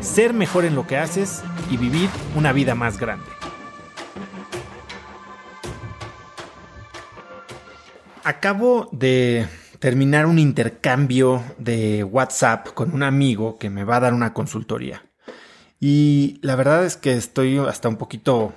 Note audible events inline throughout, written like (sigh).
ser mejor en lo que haces y vivir una vida más grande. Acabo de terminar un intercambio de WhatsApp con un amigo que me va a dar una consultoría. Y la verdad es que estoy hasta un poquito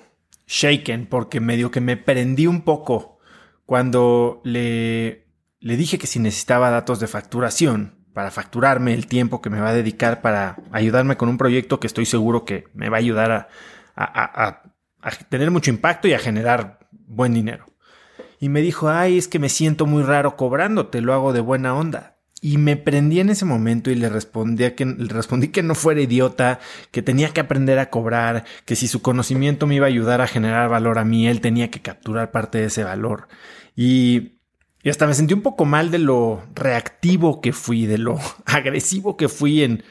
shaken porque medio que me prendí un poco cuando le, le dije que si necesitaba datos de facturación para facturarme el tiempo que me va a dedicar para ayudarme con un proyecto que estoy seguro que me va a ayudar a, tener mucho impacto y a generar buen dinero. Y me dijo, ay, es que me siento muy raro cobrando, te lo hago de buena onda. Y me prendí en ese momento y le que, le respondí que no fuera idiota, que tenía que aprender a cobrar, que si su conocimiento me iba a ayudar a generar valor a mí, él tenía que capturar parte de ese valor. Y y hasta me sentí un poco mal de lo reactivo que fui, de lo (laughs) agresivo que fui en,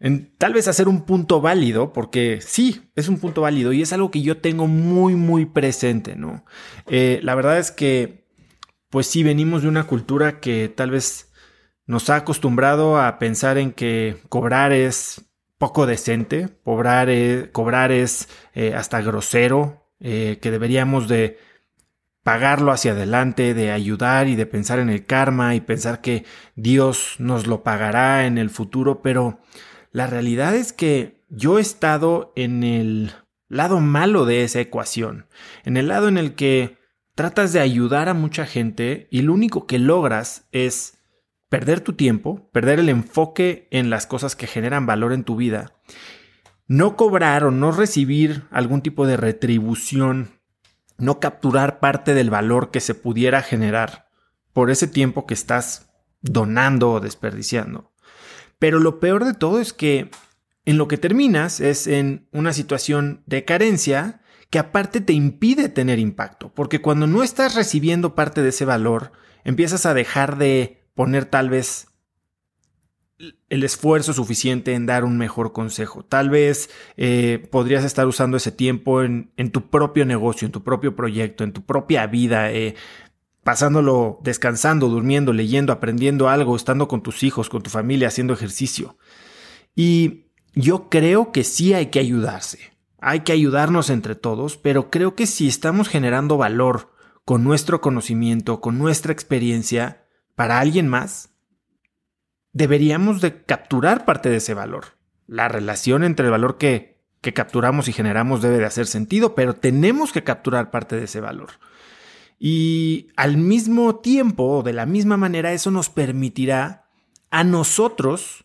en tal vez hacer un punto válido, porque sí, es un punto válido y es algo que yo tengo muy, muy presente, ¿no? Eh, la verdad es que, pues sí, venimos de una cultura que tal vez nos ha acostumbrado a pensar en que cobrar es poco decente, cobrar es, cobrar es eh, hasta grosero, eh, que deberíamos de pagarlo hacia adelante, de ayudar y de pensar en el karma y pensar que Dios nos lo pagará en el futuro, pero la realidad es que yo he estado en el lado malo de esa ecuación, en el lado en el que tratas de ayudar a mucha gente y lo único que logras es perder tu tiempo, perder el enfoque en las cosas que generan valor en tu vida, no cobrar o no recibir algún tipo de retribución no capturar parte del valor que se pudiera generar por ese tiempo que estás donando o desperdiciando. Pero lo peor de todo es que en lo que terminas es en una situación de carencia que aparte te impide tener impacto, porque cuando no estás recibiendo parte de ese valor, empiezas a dejar de poner tal vez el esfuerzo suficiente en dar un mejor consejo. Tal vez eh, podrías estar usando ese tiempo en, tu propio negocio, en tu propio proyecto, en tu propia vida, eh, pasándolo descansando, durmiendo, leyendo, aprendiendo algo, estando con tus hijos, con tu familia, haciendo ejercicio. Y yo creo que sí hay que ayudarse. Hay que ayudarnos entre todos, pero creo que si estamos generando valor con nuestro conocimiento, con nuestra experiencia, para alguien más, deberíamos de capturar parte de ese valor. La relación entre el valor que, que capturamos y generamos debe de hacer sentido, pero tenemos que capturar parte de ese valor. Y al mismo tiempo, de la misma manera, eso nos permitirá a nosotros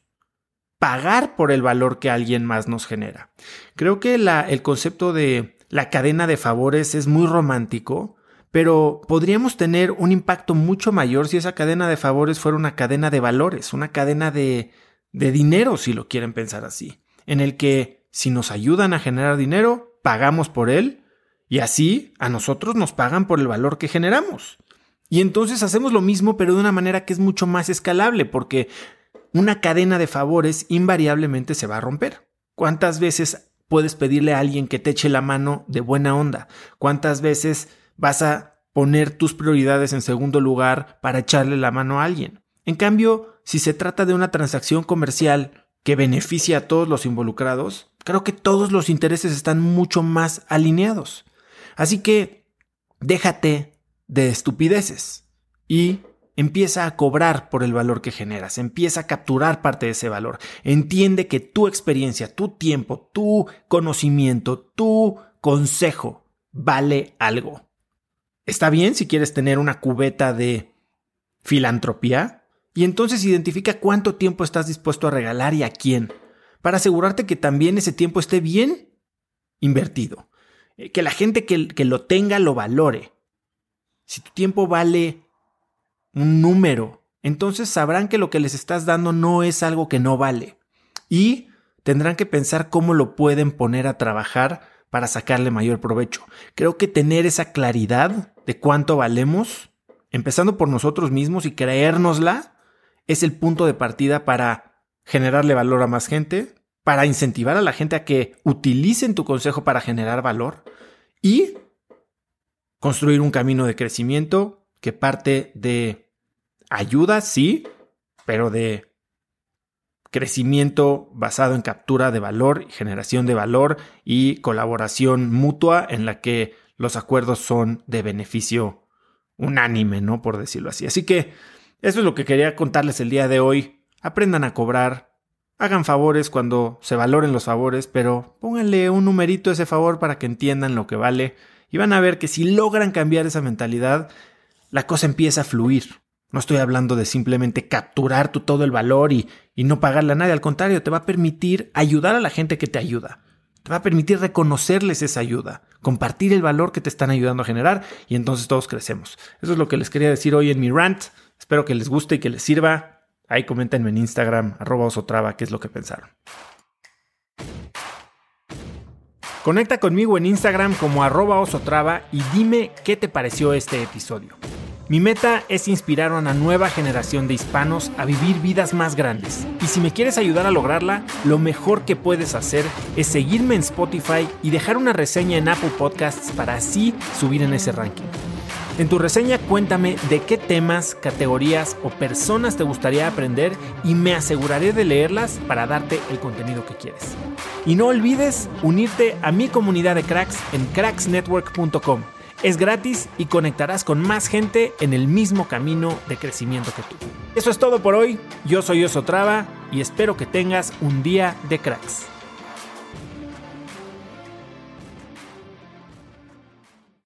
pagar por el valor que alguien más nos genera. Creo que el concepto de la cadena de favores es muy romántico, pero podríamos tener un impacto mucho mayor si esa cadena de favores fuera una cadena de valores, una cadena de, de dinero, si lo quieren pensar así, en el que si nos ayudan a generar dinero, pagamos por él y así a nosotros nos pagan por el valor que generamos. Y entonces hacemos lo mismo, pero de una manera que es mucho más escalable, porque una cadena de favores invariablemente se va a romper. ¿Cuántas veces puedes pedirle a alguien que te eche la mano de buena onda? ¿Cuántas veces vas a poner tus prioridades en segundo lugar para echarle la mano a alguien. En cambio, si se trata de una transacción comercial que beneficia a todos los involucrados, creo que todos los intereses están mucho más alineados. Así que déjate de estupideces y empieza a cobrar por el valor que generas, empieza a capturar parte de ese valor. Entiende que tu experiencia, tu tiempo, tu conocimiento, tu consejo vale algo. Está bien si quieres tener una cubeta de filantropía y entonces identifica cuánto tiempo estás dispuesto a regalar y a quién, para asegurarte que también ese tiempo esté bien invertido, eh, que la gente que, que lo tenga lo valore. Si tu tiempo vale un número, entonces sabrán que lo que les estás dando no es algo que no vale. Y tendrán que pensar cómo lo pueden poner a trabajar para sacarle mayor provecho. Creo que tener esa claridad de cuánto valemos, empezando por nosotros mismos y creérnosla, es el punto de partida para generarle valor a más gente, para incentivar a la gente a que utilicen tu consejo para generar valor y construir un camino de crecimiento que parte de ayuda, sí, pero de crecimiento basado en captura de valor, generación de valor y colaboración mutua en la que los acuerdos son de beneficio unánime, ¿no? Por decirlo así. Así que eso es lo que quería contarles el día de hoy. Aprendan a cobrar, hagan favores cuando se valoren los favores, pero pónganle un numerito a ese favor para que entiendan lo que vale y van a ver que si logran cambiar esa mentalidad, la cosa empieza a fluir. No estoy hablando de simplemente capturar tu todo el valor y, y no pagarle a nadie, al contrario, te va a permitir ayudar a la gente que te ayuda. Te va a permitir reconocerles esa ayuda, compartir el valor que te están ayudando a generar y entonces todos crecemos. Eso es lo que les quería decir hoy en mi rant. Espero que les guste y que les sirva. Ahí coméntenme en Instagram, arroba osotrava, qué es lo que pensaron. Conecta conmigo en Instagram como arroba osotrava y dime qué te pareció este episodio. Mi meta es inspirar a una nueva generación de hispanos a vivir vidas más grandes. Y si me quieres ayudar a lograrla, lo mejor que puedes hacer es seguirme en Spotify y dejar una reseña en Apple Podcasts para así subir en ese ranking. En tu reseña cuéntame de qué temas, categorías o personas te gustaría aprender y me aseguraré de leerlas para darte el contenido que quieres. Y no olvides unirte a mi comunidad de cracks en cracksnetwork.com es gratis y conectarás con más gente en el mismo camino de crecimiento que tú. Eso es todo por hoy. Yo soy Oso Traba y espero que tengas un día de cracks.